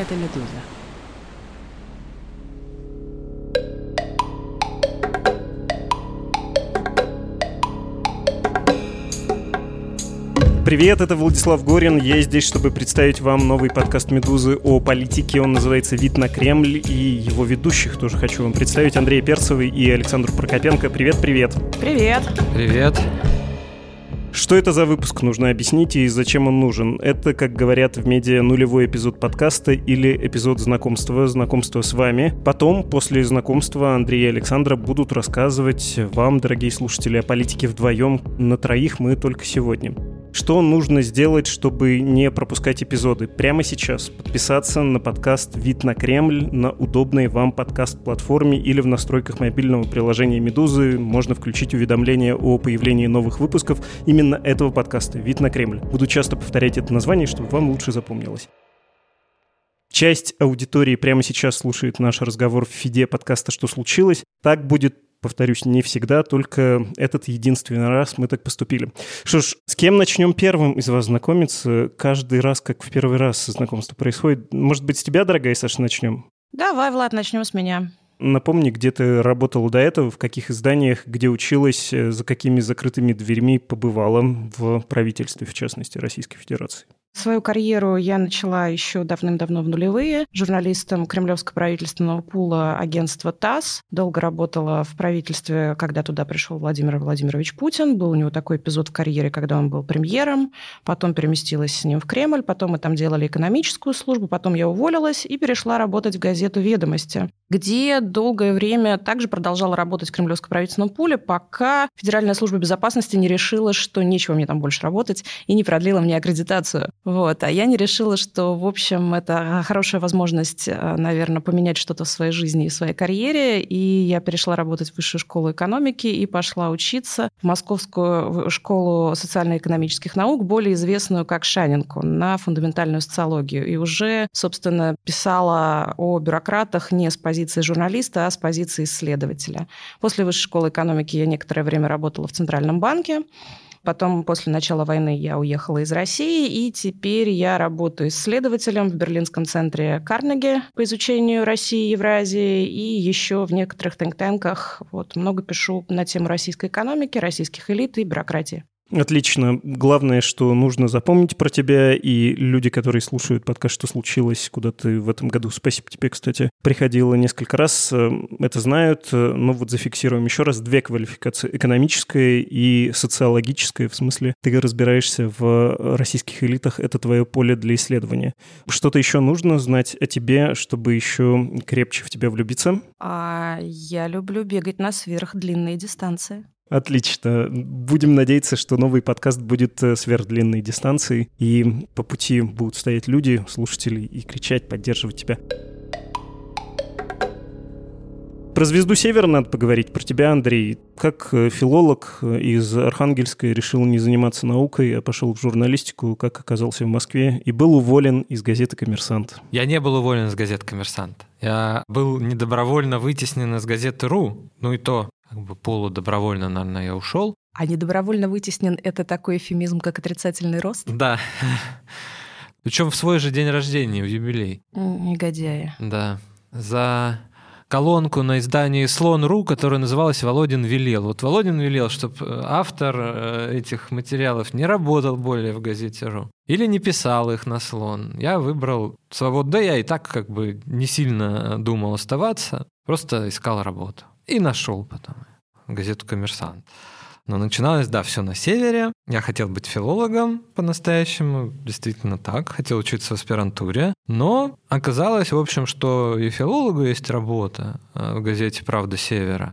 это «Медуза». Привет, это Владислав Горин. Я здесь, чтобы представить вам новый подкаст «Медузы» о политике. Он называется «Вид на Кремль». И его ведущих тоже хочу вам представить. Андрей Перцевый и Александр Прокопенко. Привет-привет. Привет. Привет. Что это за выпуск, нужно объяснить и зачем он нужен. Это, как говорят в медиа, нулевой эпизод подкаста или эпизод знакомства, знакомства с вами. Потом, после знакомства, Андрей и Александра будут рассказывать вам, дорогие слушатели, о политике вдвоем. На троих мы только сегодня. Что нужно сделать, чтобы не пропускать эпизоды? Прямо сейчас подписаться на подкаст «Вид на Кремль» на удобной вам подкаст-платформе или в настройках мобильного приложения «Медузы» можно включить уведомления о появлении новых выпусков именно этого подкаста «Вид на Кремль». Буду часто повторять это название, чтобы вам лучше запомнилось. Часть аудитории прямо сейчас слушает наш разговор в фиде подкаста «Что случилось?». Так будет повторюсь, не всегда, только этот единственный раз мы так поступили. Что ж, с кем начнем первым из вас знакомиться? Каждый раз, как в первый раз знакомство происходит. Может быть, с тебя, дорогая Саша, начнем? Давай, Влад, начнем с меня. Напомни, где ты работала до этого, в каких изданиях, где училась, э, за какими закрытыми дверьми побывала в правительстве, в частности, Российской Федерации. Свою карьеру я начала еще давным-давно в нулевые. Журналистом Кремлевского правительственного пула агентства ТАСС. Долго работала в правительстве, когда туда пришел Владимир Владимирович Путин. Был у него такой эпизод в карьере, когда он был премьером. Потом переместилась с ним в Кремль. Потом мы там делали экономическую службу. Потом я уволилась и перешла работать в газету «Ведомости», где долгое время также продолжала работать в Кремлевском правительственном пуле, пока Федеральная служба безопасности не решила, что нечего мне там больше работать и не продлила мне аккредитацию. Вот. А я не решила, что, в общем, это хорошая возможность, э, наверное, поменять что-то в своей жизни и в своей карьере. И я перешла работать в высшую школу экономики и пошла учиться в Московскую школу социально-экономических наук, более известную как Шанинку, на фундаментальную социологию. И уже, собственно, писала о бюрократах не с позиции журналиста, а с позиции исследователя. После высшей школы экономики я некоторое время работала в Центральном банке. Потом, после начала войны, я уехала из России, и теперь я работаю исследователем в Берлинском центре Карнеги по изучению России и Евразии, и еще в некоторых тенк-тенках. Вот, много пишу на тему российской экономики, российских элит и бюрократии. Отлично. Главное, что нужно запомнить про тебя, и люди, которые слушают подкаст «Что случилось?», куда ты в этом году, спасибо тебе, кстати, приходила несколько раз, э, это знают, но вот зафиксируем еще раз две квалификации. Экономическая и социологическая, в смысле ты разбираешься в российских элитах, это твое поле для исследования. Что-то еще нужно знать о тебе, чтобы еще крепче в тебя влюбиться? А я люблю бегать на сверхдлинные дистанции. Отлично. Будем надеяться, что новый подкаст будет э, сверхдлинной дистанции, и по пути будут стоять люди, слушатели, и кричать, поддерживать тебя. Про звезду Севера надо поговорить, про тебя, Андрей. Как э, филолог э, из Архангельска решил не заниматься наукой, а пошел в журналистику, как оказался в Москве, и был уволен из газеты «Коммерсант». Я не был уволен из газеты «Коммерсант». Я был недобровольно вытеснен из газеты «Ру», ну и то как бы полудобровольно, наверное, я ушел. А недобровольно вытеснен — это такой эфемизм, как отрицательный рост? Да. Причем в свой же день рождения, в юбилей. Негодяи. Да. За колонку на издании «Слон.ру», которая называлась «Володин велел». Вот Володин велел, чтобы э, автор э, этих материалов не работал более в газете «Ру» или не писал их на «Слон». Я выбрал свободу. Да я и так как бы не сильно думал оставаться, просто искал работу. И нашел потом газету «Коммерсант». Но начиналось, да, все на севере. Я хотел быть филологом по-настоящему, действительно так. Хотел учиться в аспирантуре. Но оказалось, в общем, что и филологу есть работа э, в газете «Правда Севера».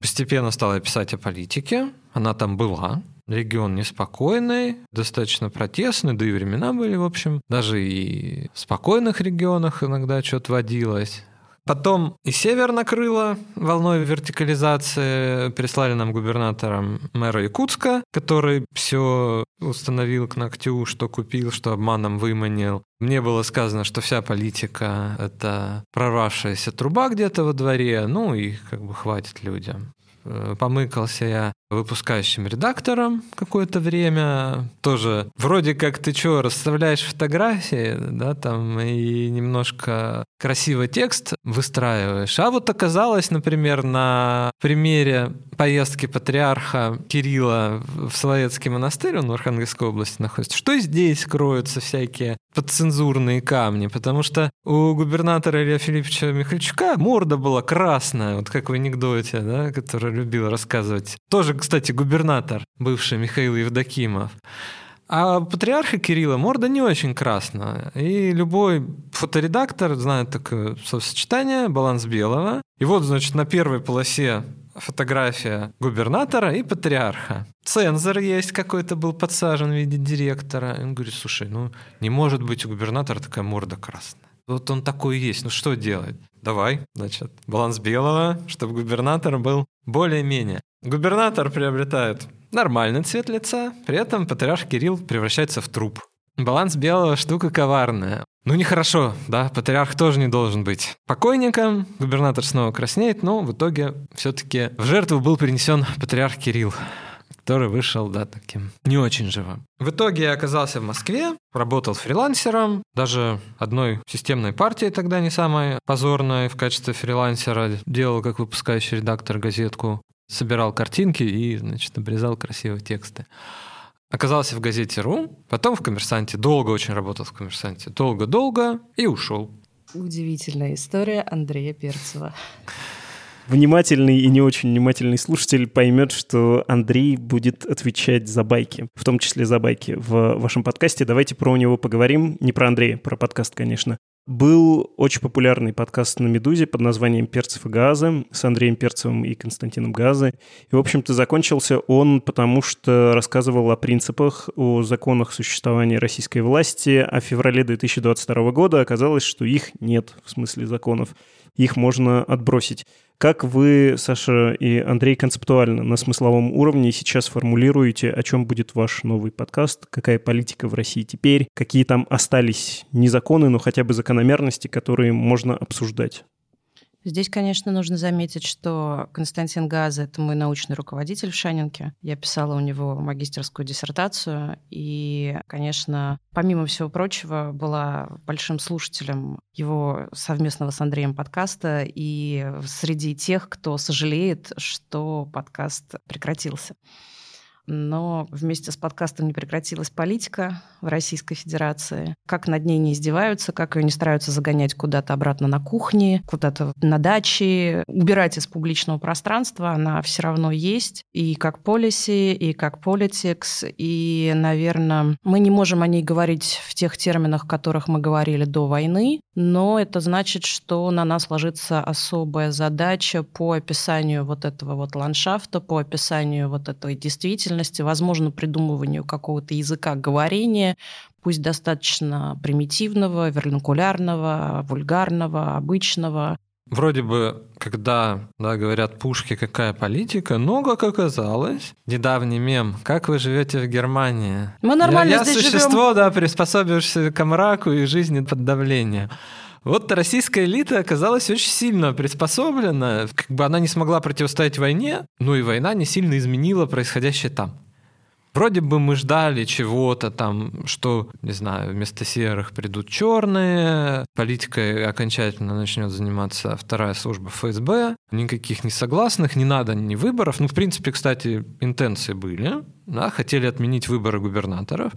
Постепенно стала писать о политике. Она там была. Регион неспокойный, достаточно протестный, да и времена были, в общем. Даже и в спокойных регионах иногда что-то водилось. Потом и север накрыло волной вертикализации. Прислали нам губернатором мэра Якутска, который все установил к ногтю, что купил, что обманом выманил. Мне было сказано, что вся политика — это прорвавшаяся труба где-то во дворе, ну и как бы хватит людям. Э, помыкался я выпускающим редактором какое-то время. Тоже вроде как ты что, расставляешь фотографии, да, там, и немножко красивый текст выстраиваешь. А вот оказалось, например, на примере поездки патриарха Кирилла в Соловецкий монастырь, он в Архангельской области находится, что здесь кроются всякие подцензурные камни, потому что у губернатора Илья Филипповича Михальчука морда была красная, вот как в анекдоте, да, который любил рассказывать. Тоже, кстати, губернатор, бывший Михаил Евдокимов. А патриарха Кирилла морда не очень красная. И любой фоторедактор знает такое словосочетание «баланс белого». И вот, значит, на первой полосе фотография губернатора и патриарха. Цензор есть какой-то был подсажен в виде директора. И он говорит, слушай, ну не может быть у губернатора такая морда красная. Вот он такой есть, ну что делать? Давай, значит, баланс белого, чтобы губернатор был более-менее. Губернатор приобретает нормальный цвет лица, при этом патриарх Кирилл превращается в труп. Баланс белого штука коварная. Ну, нехорошо, да, патриарх тоже не должен быть покойником. Губернатор снова краснеет, но в итоге все-таки в жертву был принесен патриарх Кирилл который вышел, да, таким не очень живым. В итоге я оказался в Москве, работал фрилансером, даже одной системной партии тогда не самой позорной в качестве фрилансера, делал как выпускающий редактор газетку, собирал картинки и, значит, обрезал красивые тексты. Оказался в газете «Ру», потом в «Коммерсанте», долго очень работал в «Коммерсанте», долго-долго и ушел. Удивительная история Андрея Перцева. Внимательный и не очень внимательный слушатель поймет, что Андрей будет отвечать за байки, в том числе за байки в вашем подкасте. Давайте про него поговорим. Не про Андрея, про подкаст, конечно. Был очень популярный подкаст на «Медузе» под названием «Перцев и газы» с Андреем Перцевым и Константином Газы. И, в общем-то, закончился он потому, что рассказывал о принципах, о законах существования российской власти, а в феврале 2022 года оказалось, что их нет в смысле законов. Их можно отбросить. Как вы, Саша и Андрей, концептуально на смысловом уровне сейчас формулируете, о чем будет ваш новый подкаст, какая политика в России теперь, какие там остались не законы, но хотя бы закономерности, которые можно обсуждать? Здесь, конечно, нужно заметить, что Константин Газа — это мой научный руководитель в Шанинке. Я писала у него магистерскую диссертацию, и, конечно, помимо всего прочего, была большим слушателем его совместного с Андреем подкаста и среди тех, кто сожалеет, что подкаст прекратился но вместе с подкастом не прекратилась политика в Российской Федерации. Как над ней не издеваются, как ее не стараются загонять куда-то обратно на кухне, куда-то на даче, убирать из публичного пространства, она все равно есть и как полиси, и как политикс, и, наверное, мы не можем о ней говорить в тех терминах, в которых мы говорили до войны, но это значит, что на нас ложится особая задача по описанию вот этого вот ландшафта, по описанию вот этой действительности, возможно, придумыванию какого-то языка говорения, пусть достаточно примитивного, вернакулярного, вульгарного, обычного. Вроде бы, когда да, говорят пушки, какая политика, но, как оказалось, недавний мем, как вы живете в Германии? Мы нормально я, я здесь существо, живем. да, приспособившееся к мраку и жизни под давлением. Вот российская элита оказалась очень сильно приспособлена. Как бы она не смогла противостоять войне, но и война не сильно изменила происходящее там. Вроде бы мы ждали чего-то там, что, не знаю, вместо серых придут черные, политикой окончательно начнет заниматься вторая служба ФСБ, никаких несогласных, не надо ни выборов. Ну, в принципе, кстати, интенции были, да, хотели отменить выборы губернаторов.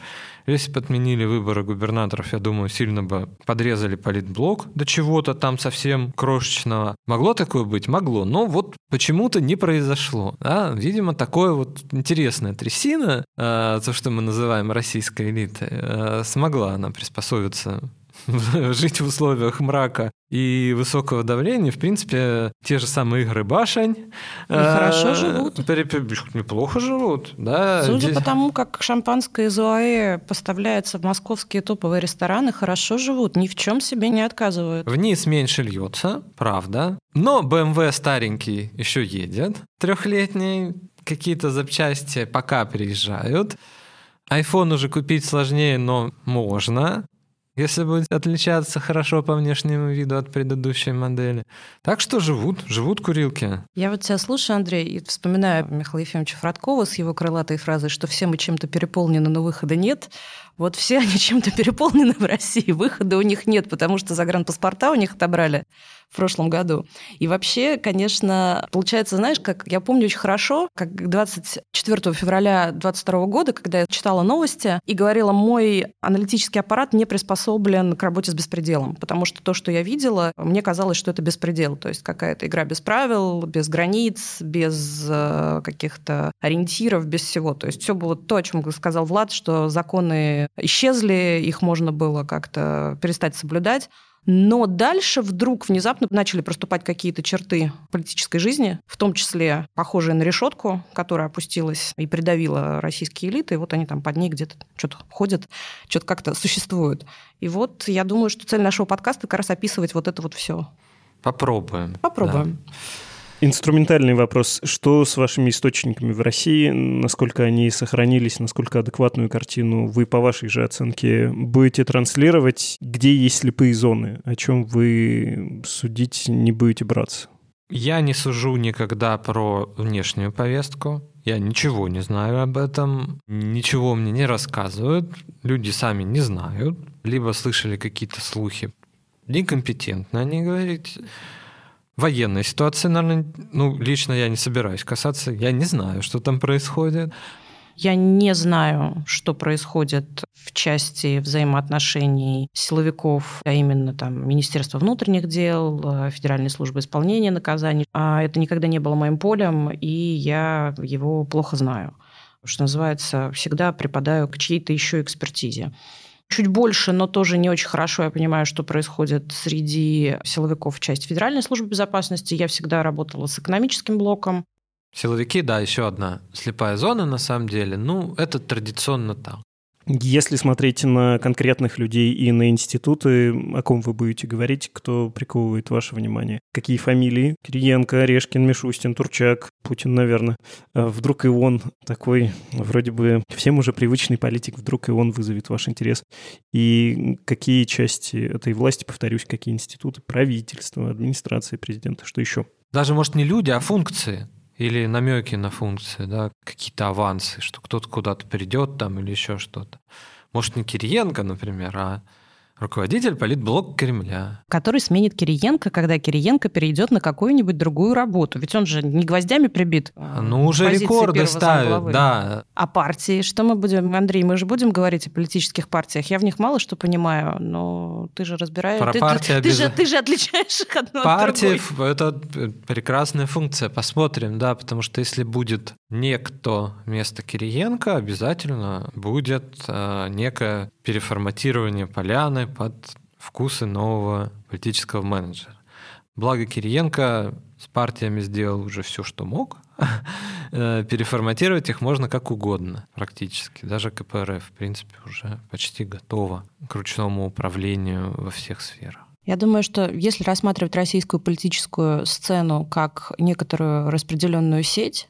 Если бы отменили выборы губернаторов, я думаю, сильно бы подрезали политблок до чего-то там совсем крошечного. Могло такое быть? Могло. Но вот почему-то не произошло. Да? Видимо, такое вот интересная трясина, э, то, что мы называем российской элитой, э, смогла она приспособиться жить в условиях мрака и высокого давления, в принципе, те же самые игры башень. И хорошо живут. Неплохо живут, да. Судя Здесь... по тому, как шампанское из УАЭ поставляется в московские топовые рестораны, хорошо живут, ни в чем себе не отказывают. Вниз меньше льется, правда. Но BMW старенький еще едет, трехлетний, какие-то запчасти пока приезжают. iPhone уже купить сложнее, но можно. Если будет отличаться хорошо по внешнему виду от предыдущей модели. Так что живут, живут курилки. Я вот тебя слушаю, Андрей, и вспоминаю Михаила Ефимовича Фродкова с его крылатой фразой, что все мы чем-то переполнены, но выхода нет. Вот все они чем-то переполнены в России, выхода у них нет, потому что загранпаспорта у них отобрали в прошлом году. И вообще, конечно, получается, знаешь, как я помню очень хорошо, как 24 февраля 2022 года, когда я читала новости и говорила, мой аналитический аппарат не приспособлен к работе с беспределом, потому что то, что я видела, мне казалось, что это беспредел, то есть какая-то игра без правил, без границ, без э, каких-то ориентиров, без всего. То есть все было то, о чем сказал Влад, что законы исчезли, их можно было как-то перестать соблюдать. Но дальше вдруг внезапно начали проступать какие-то черты политической жизни, в том числе похожие на решетку, которая опустилась и придавила российские элиты. И вот они там под ней где-то что-то ходят, что-то как-то существуют. И вот я думаю, что цель нашего подкаста как раз описывать вот это вот все. Попробуем. Попробуем. Да. Инструментальный вопрос. Что с вашими источниками в России? Насколько они сохранились? Насколько адекватную картину вы, по вашей же оценке, будете транслировать? Где есть слепые зоны? О чем вы судить не будете браться? Я не сужу никогда про внешнюю повестку. Я ничего не знаю об этом, ничего мне не рассказывают, люди сами не знают, либо слышали какие-то слухи. Некомпетентно они говорить военной ситуации, наверное, ну, лично я не собираюсь касаться. Я не знаю, что там происходит. Я не знаю, что происходит в части взаимоотношений силовиков, а именно там Министерства внутренних дел, э, Федеральной службы исполнения наказаний. А это никогда не было моим полем, и я его плохо знаю. Что называется, всегда припадаю к чьей-то еще экспертизе чуть больше, но тоже не очень хорошо я понимаю, что происходит среди силовиков в части Федеральной службы безопасности. Я всегда работала с экономическим блоком. Силовики, да, еще одна слепая зона на самом деле. Ну, это традиционно так. Если смотреть на конкретных людей и на институты, о ком вы будете говорить, кто приковывает ваше внимание? Какие фамилии? Кириенко, Орешкин, Мишустин, Турчак, Путин, наверное. А вдруг и он такой, вроде бы всем уже привычный политик, вдруг и он вызовет ваш интерес. И какие части этой власти, повторюсь, какие институты, правительство, администрация президента, что еще? Даже, может, не люди, а функции или намеки на функции, да, какие-то авансы, что кто-то куда-то придет там или еще что-то. Может, не Кириенко, например, а руководитель политблока Кремля. Который сменит Кириенко, когда Кириенко перейдет на какую-нибудь другую работу. Ведь он же не гвоздями прибит. А, ну, уже рекорды ставят, да. А партии? Что мы будем, Андрей, мы же будем говорить о политических партиях. Я в них мало что понимаю, но ты же разбираешь. Про ты, партии ты, обяз... ты, же, ты же отличаешь их одно Партии от другой. это прекрасная функция. Посмотрим, да, потому что если будет некто вместо Кириенко, обязательно будет э, некое переформатирование поляны под вкусы нового политического менеджера. Благо Кириенко с партиями сделал уже все, что мог. Э, переформатировать их можно как угодно практически. Даже КПРФ, в принципе, уже почти готова к ручному управлению во всех сферах. Я думаю, что если рассматривать российскую политическую сцену как некоторую распределенную сеть,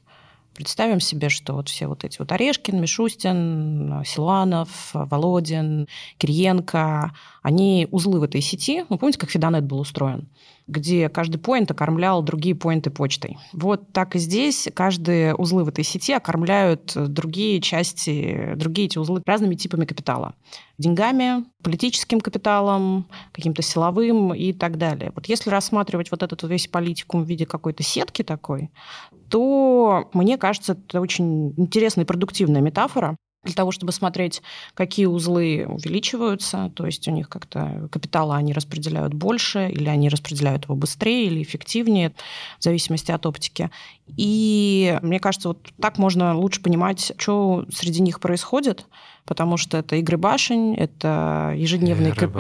Представим себе, что вот все вот эти вот Орешкин, Мишустин, Силуанов, Володин, Кириенко, они узлы в этой сети. Вы помните, как Фидонет был устроен? где каждый поинт окормлял другие поинты почтой. Вот так и здесь каждые узлы в этой сети окормляют другие части, другие эти узлы разными типами капитала. Деньгами, политическим капиталом, каким-то силовым и так далее. Вот если рассматривать вот этот весь политикум в виде какой-то сетки такой, то мне кажется, это очень интересная и продуктивная метафора для того, чтобы смотреть, какие узлы увеличиваются, то есть у них как-то капитала они распределяют больше, или они распределяют его быстрее или эффективнее, в зависимости от оптики. И мне кажется, вот так можно лучше понимать, что среди них происходит, потому что это игры башень, это ежедневный, кап...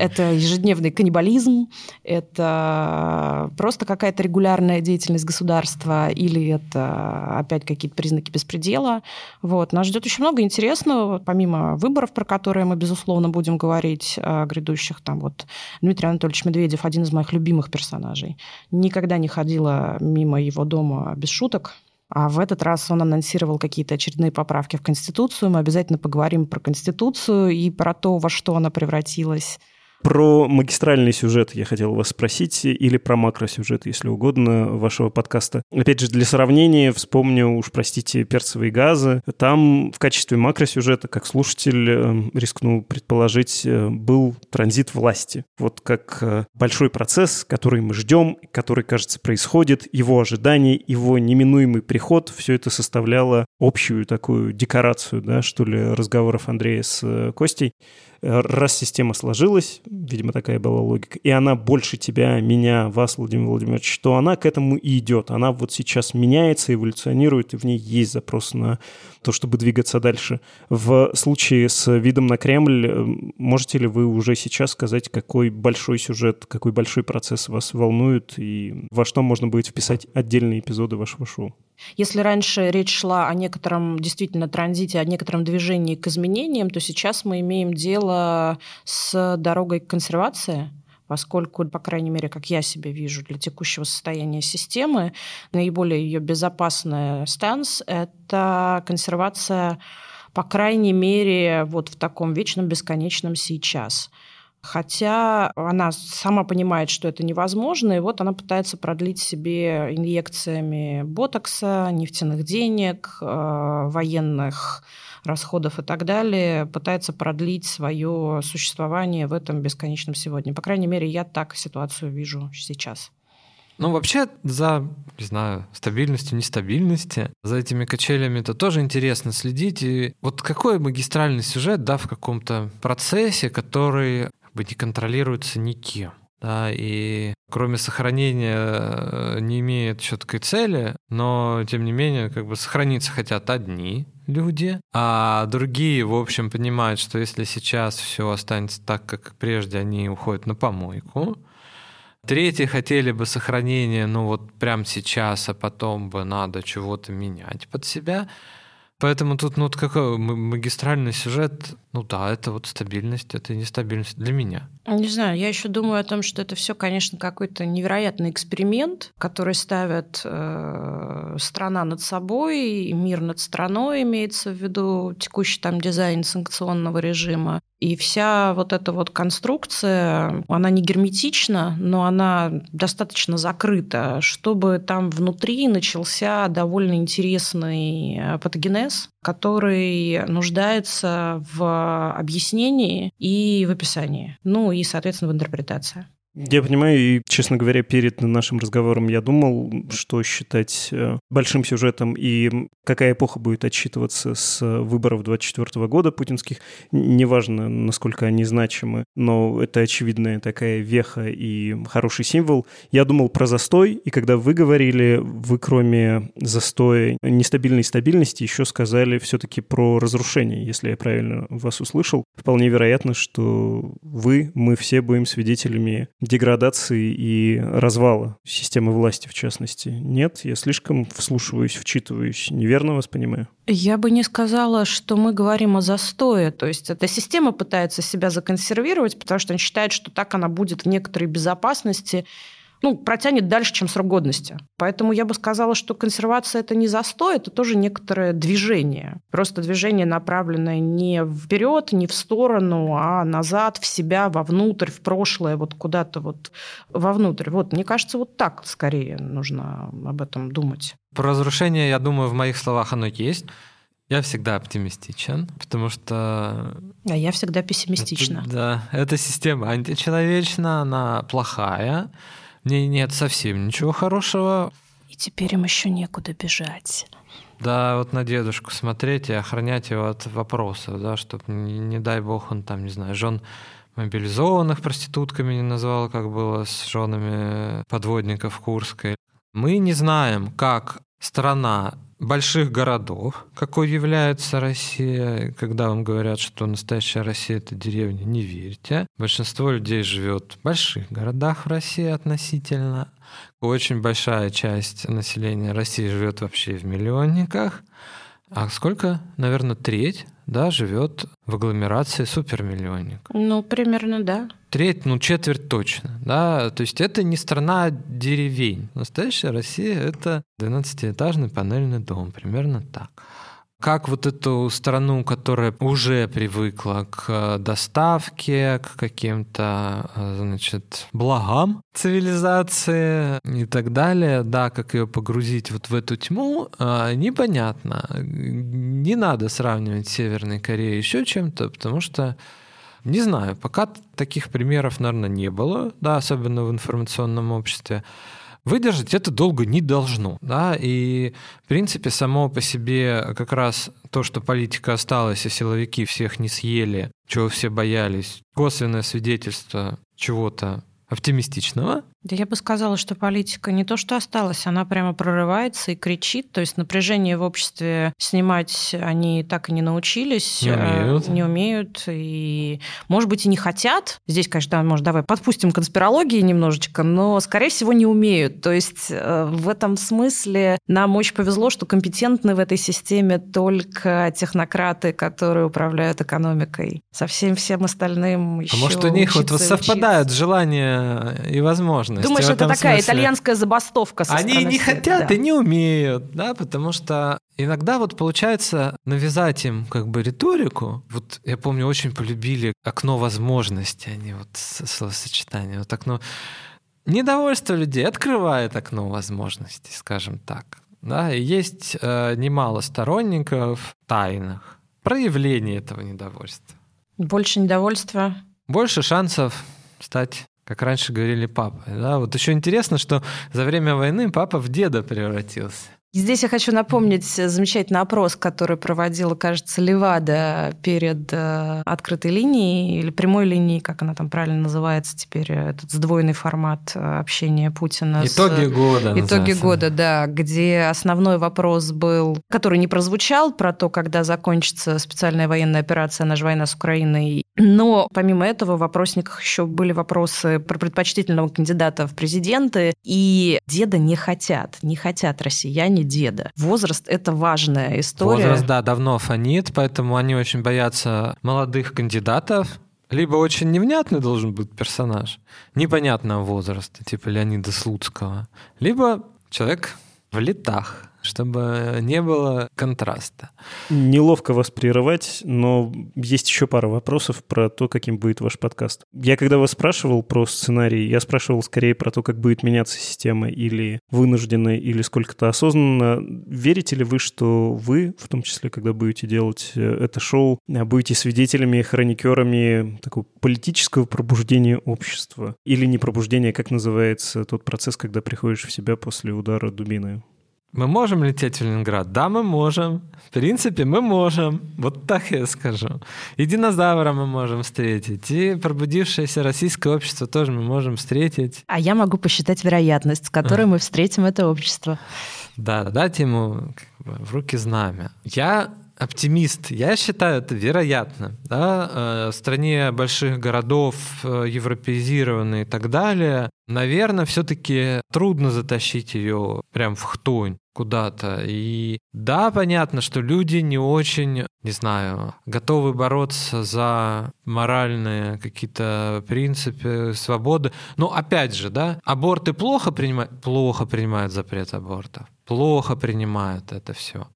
это ежедневный каннибализм, это просто какая-то регулярная деятельность государства или это опять какие-то признаки беспредела. Вот. Нас ждет очень много интересного, помимо выборов, про которые мы, безусловно, будем говорить, грядущих. Там вот Дмитрий Анатольевич Медведев, один из моих любимых персонажей. Никогда не ходила мимо его дома без шуток А в этот раз он анонсировал какие-то очередные поправки в Конституцию. Мы обязательно поговорим про Конституцию и про то, во что она превратилась про магистральный сюжет я хотел вас спросить, или про макросюжет, если угодно, вашего подкаста. Опять же, для сравнения вспомню, уж простите, «Перцевые газы». Там в качестве макросюжета, как слушатель э, рискнул предположить, э, был транзит власти. Вот как э, большой процесс, который мы ждем, который, кажется, происходит, его ожидание, его неминуемый приход, все это составляло общую такую декорацию, да, что ли, разговоров Андрея с Костей. Раз система сложилась, видимо, такая была логика, и она больше тебя, меня, вас, Владимир Владимирович, то она к этому и идет. Она вот сейчас меняется, эволюционирует, и в ней есть запрос на то, чтобы двигаться дальше. В случае с видом на Кремль, э, можете ли вы уже сейчас сказать, какой большой сюжет, какой большой процесс вас волнует, и во что можно будет вписать отдельные эпизоды вашего шоу? Если раньше речь шла о некотором действительно транзите, о некотором движении к изменениям, то сейчас мы имеем дело с дорогой к консервации, поскольку, по крайней мере, как я себе вижу, для текущего состояния системы, наиболее ее безопасная станс – это консервация, по крайней мере, вот в таком вечном бесконечном сейчас – Хотя она сама понимает, что это невозможно, и вот она пытается продлить себе инъекциями ботокса, нефтяных денег, э, военных расходов и так далее, пытается продлить свое существование в этом бесконечном сегодня. По крайней мере, я так ситуацию вижу сейчас. Ну, вообще, за, не знаю, стабильностью, нестабильности, за этими качелями это тоже интересно следить. И вот какой магистральный сюжет, да, в каком-то процессе, который бы не контролируется никем. Да, и кроме сохранения э, не имеет четкой цели, но тем не менее как бы сохраниться хотят одни люди, а другие, в общем, понимают, что если сейчас все останется так, как прежде, они уходят на помойку. Третьи хотели бы сохранения, ну вот прямо сейчас, а потом бы надо чего-то менять под себя. Поэтому тут, ну, вот какой магистральный сюжет, ну да, это вот стабильность, это нестабильность для меня. Не знаю, я еще думаю о том, что это все, конечно, какой-то невероятный эксперимент, который ставит э, страна над собой, мир над страной, имеется в виду текущий там дизайн санкционного режима. И вся вот эта вот конструкция, она не герметична, но она достаточно закрыта, чтобы там внутри начался довольно интересный э, патогенез, который нуждается в объяснении и в описании, ну и, соответственно, в интерпретации. Я понимаю, и, честно говоря, перед нашим разговором я думал, что считать э, большим сюжетом и какая эпоха будет отчитываться с выборов 24 года путинских. Неважно, насколько они значимы, но это очевидная такая веха и хороший символ. Я думал про застой, и когда вы говорили, вы кроме застоя нестабильной стабильности еще сказали все-таки про разрушение, если я правильно вас услышал. Вполне вероятно, что вы, мы все будем свидетелями деградации и развала системы власти, в частности. Нет, я слишком вслушиваюсь, вчитываюсь, неверно вас? Я бы не сказала, что мы говорим о застое. То есть эта система пытается себя законсервировать, потому что он считает, что так она будет в некоторой безопасности ну, протянет дальше, чем срок годности. Поэтому я бы сказала, что консервация – это не застой, это тоже некоторое движение. Просто движение, направленное не вперед, не в сторону, а назад, в себя, вовнутрь, в прошлое, вот куда-то вот вовнутрь. Вот, мне кажется, вот так скорее нужно об этом думать. Про разрушение, я думаю, в моих словах оно есть. Я всегда оптимистичен, потому что... А я всегда пессимистична. Это, да, эта система античеловечна, она плохая, в ней нет совсем ничего хорошего. И теперь им еще некуда бежать. Да, вот на дедушку смотреть и охранять его от вопросов, да, чтобы, не, не дай бог, он там, не знаю, жен мобилизованных проститутками не назвал, как было с женами подводников Курской. Мы не знаем, как страна больших городов, какой является Россия. Когда вам говорят, что настоящая Россия — это деревня, не верьте. Большинство людей живет в больших городах в России относительно. Очень большая часть населения России живет вообще в миллионниках. А сколько? Наверное, треть да, живет в агломерации супермиллионник. Ну, примерно, да. Треть, ну, четверть точно, да. То есть это не страна деревень. Настоящая Россия — это 12-этажный панельный дом, примерно так как вот эту страну, которая уже привыкла к доставке, к каким-то, значит, благам цивилизации и так далее, да, как ее погрузить вот в эту тьму, а, непонятно. Не надо сравнивать Северной Кореей еще чем-то, потому что не знаю, пока таких примеров, наверное, не было, да, особенно в информационном обществе выдержать это долго не должно. Да? И, в принципе, само по себе как раз то, что политика осталась, и силовики всех не съели, чего все боялись, косвенное свидетельство чего-то оптимистичного. Да я бы сказала, что политика не то что осталась, она прямо прорывается и кричит. То есть напряжение в обществе снимать они так и не научились. Не умеют. Э, не умеют. И, может быть, и не хотят. Здесь, конечно, может, давай подпустим конспирологии немножечко, но, скорее всего, не умеют. То есть э, в этом смысле нам очень повезло, что компетентны в этой системе только технократы, которые управляют экономикой. Со всем всем остальным еще А может, у них вот совпадают желания и возможности возможность. Думаешь, это такая смысле... итальянская забастовка со Они не хотят да. и не умеют, да, потому что иногда вот получается навязать им как бы риторику. Вот я помню, очень полюбили окно возможностей, они вот словосочетание, вот окно недовольство людей открывает окно возможностей, скажем так. Да, и есть э, немало сторонников тайных проявления этого недовольства. Больше недовольства. Больше шансов стать как раньше говорили папа. Да? Вот еще интересно, что за время войны папа в деда превратился. Здесь я хочу напомнить замечательный опрос, который проводила, кажется, Левада перед э, открытой линией или прямой линией, как она там правильно называется теперь, э, этот сдвоенный формат э, общения Путина. Итоги с... года. Итоги называется. года, да, где основной вопрос был, который не прозвучал, про то, когда закончится специальная военная операция «Наша война с Украиной». Но помимо этого в вопросниках еще были вопросы про предпочтительного кандидата в президенты, и деда не хотят, не хотят россияне деда. Возраст — это важная история. Возраст, да, давно фонит, поэтому они очень боятся молодых кандидатов, либо очень невнятный должен быть персонаж, непонятного возраста, типа Леонида Слуцкого, либо человек в летах, чтобы не было контраста. Неловко вас прерывать, но есть еще пара вопросов про то, каким будет ваш подкаст. Я когда вас спрашивал про сценарий, я спрашивал скорее про то, как будет меняться система или вынужденно, или сколько-то осознанно. Верите ли вы, что вы, в том числе, когда будете делать э, это шоу, будете свидетелями, хроникерами такого политического пробуждения общества? Или не пробуждения, как называется тот процесс, когда приходишь в себя после удара дубины? Мы можем лететь в Ленинград? Да, мы можем. В принципе, мы можем. Вот так я скажу. И динозавра мы можем встретить, и пробудившееся российское общество тоже мы можем встретить. А я могу посчитать вероятность, с которой мы встретим это общество. Да, дать ему как бы, в руки знамя. Я оптимист. Я считаю это вероятно. Да? Э, в стране больших городов, э, европеизированной и так далее, наверное, все-таки трудно затащить ее прям в хтонь куда-то. И да, понятно, что люди не очень, не знаю, готовы бороться за моральные какие-то принципы, свободы. Но опять же, да, аборты плохо принимают, плохо принимают запрет абортов, плохо принимают это все.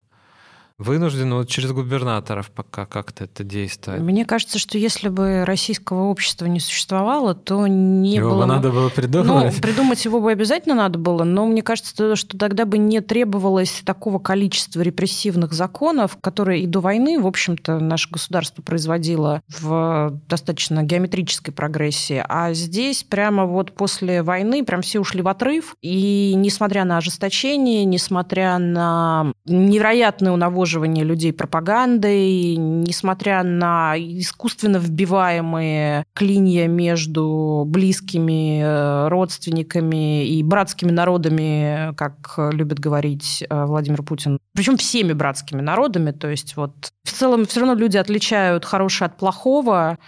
Вынуждены вот через губернаторов пока как-то это действует. Мне кажется, что если бы российского общества не существовало, то не его было... бы надо было придумать. Ну, придумать его бы обязательно надо было, но мне кажется, что тогда бы не требовалось такого количества репрессивных законов, которые и до войны, в общем-то, наше государство производило в достаточно геометрической прогрессии. А здесь прямо вот после войны прям все ушли в отрыв. И несмотря на ожесточение, несмотря на невероятное унавожение обнаруживание людей пропагандой, несмотря на искусственно вбиваемые клинья между близкими э, родственниками и братскими народами, как любит говорить э, Владимир Путин. Причем всеми братскими народами. То есть вот в целом все равно люди отличают хорошее от плохого,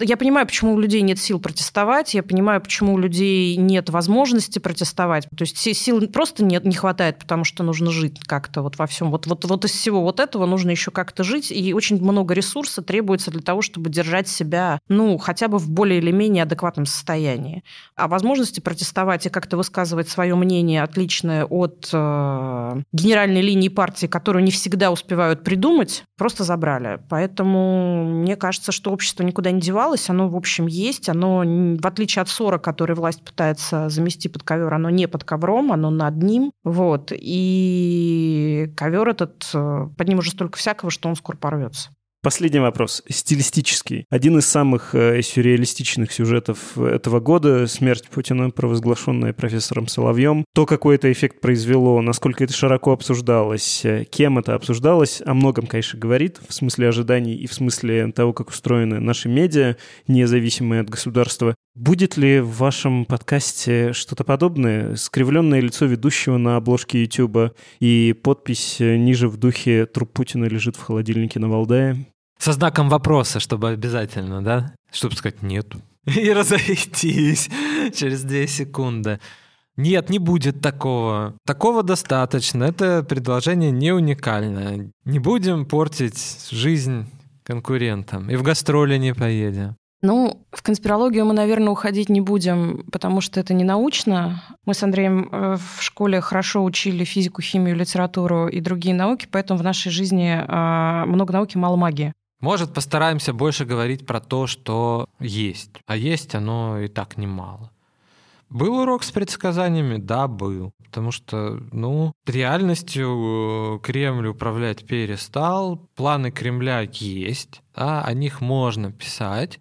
Я понимаю, почему у людей нет сил протестовать, я понимаю, почему у людей нет возможности протестовать. То есть сил просто нет, не хватает, потому что нужно жить как-то вот во всем. Вот, вот, вот из всего вот этого нужно еще как-то жить, и очень много ресурса требуется для того, чтобы держать себя, ну, хотя бы в более или менее адекватном состоянии. А возможности протестовать и как-то высказывать свое мнение отличное от э, генеральной линии партии, которую не всегда успевают придумать, просто забрали. Поэтому мне кажется, что общество никуда не девалось, осталось, оно, в общем, есть. Оно, в отличие от ссора, который власть пытается замести под ковер, оно не под ковром, оно над ним. Вот. И ковер этот, э, под ним уже столько всякого, что он скоро порвется. Последний вопрос. Стилистический. Один из самых э, сюрреалистичных сюжетов этого года — смерть Путина, провозглашенная профессором Соловьем. То, какой это эффект произвело, насколько это широко обсуждалось, э, кем это обсуждалось, о многом, конечно, говорит, в смысле ожиданий и в смысле того, как устроены наши медиа, независимые от государства. Будет ли в вашем подкасте что-то подобное? Скривленное лицо ведущего на обложке YouTube и подпись э, ниже в духе «Труп Путина лежит в холодильнике на Валдае»? Со знаком вопроса, чтобы обязательно, да? Чтобы сказать «нету». И разойтись через две секунды. Нет, не будет такого. Такого достаточно. Это предложение не уникальное. Не будем портить жизнь конкурентам. И в гастроли не поедем. Ну, в конспирологию мы, наверное, уходить не будем, потому что это не научно. Мы с Андреем э, в школе хорошо учили физику, химию, литературу и другие науки, поэтому в нашей жизни э, много науки, мало магии. Может, постараемся больше говорить про то, что есть. А есть оно и так немало. Был урок с предсказаниями? Да, был. Потому что, ну, реальностью э, Кремль управлять перестал, планы Кремля есть, да, о них можно писать,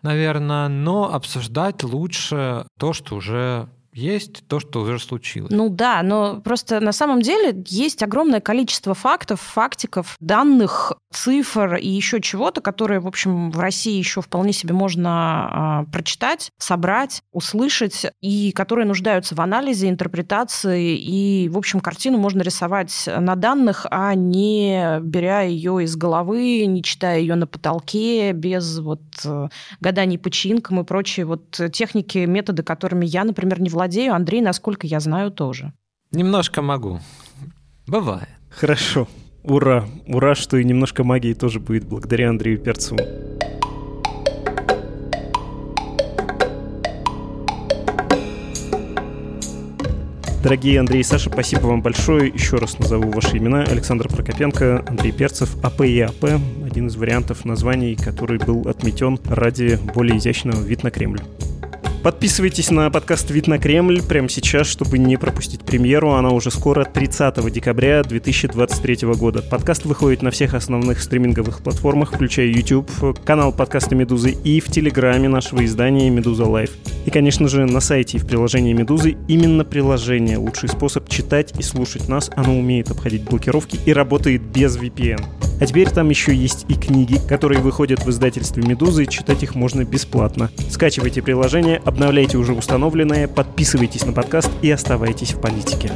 наверное, но обсуждать лучше то, что уже есть то, что уже случилось. Ну да, но просто на самом деле есть огромное количество фактов, фактиков, данных, цифр и еще чего-то, которые, в общем, в России еще вполне себе можно э, прочитать, собрать, услышать, и которые нуждаются в анализе, интерпретации, и, в общем, картину можно рисовать на данных, а не беря ее из головы, не читая ее на потолке, без вот э, гаданий по чинкам и прочие вот техники, методы, которыми я, например, не владею владею, Андрей, насколько я знаю, тоже. Немножко могу. Бывает. Хорошо. Ура. Ура, что и немножко магии тоже будет благодаря Андрею Перцеву. Дорогие Андрей и Саша, спасибо вам большое. Еще раз назову ваши имена. Александр Прокопенко, Андрей Перцев, АП и АП. Один из вариантов названий, который был отметен ради более изящного вид на Кремль. Подписывайтесь на подкаст «Вид на Кремль» прямо сейчас, чтобы не пропустить премьеру. Она уже скоро, 30 декабря 2023 года. Подкаст выходит на всех основных стриминговых платформах, включая YouTube, канал подкаста «Медузы» и в Телеграме нашего издания «Медуза Лайв». И, конечно же, на сайте и в приложении «Медузы» именно приложение – лучший способ читать и слушать нас. Оно умеет обходить блокировки и работает без VPN. А теперь там еще есть и книги, которые выходят в издательстве «Медузы», читать их можно бесплатно. Скачивайте приложение, обновляйте уже установленное, подписывайтесь на подкаст и оставайтесь в политике.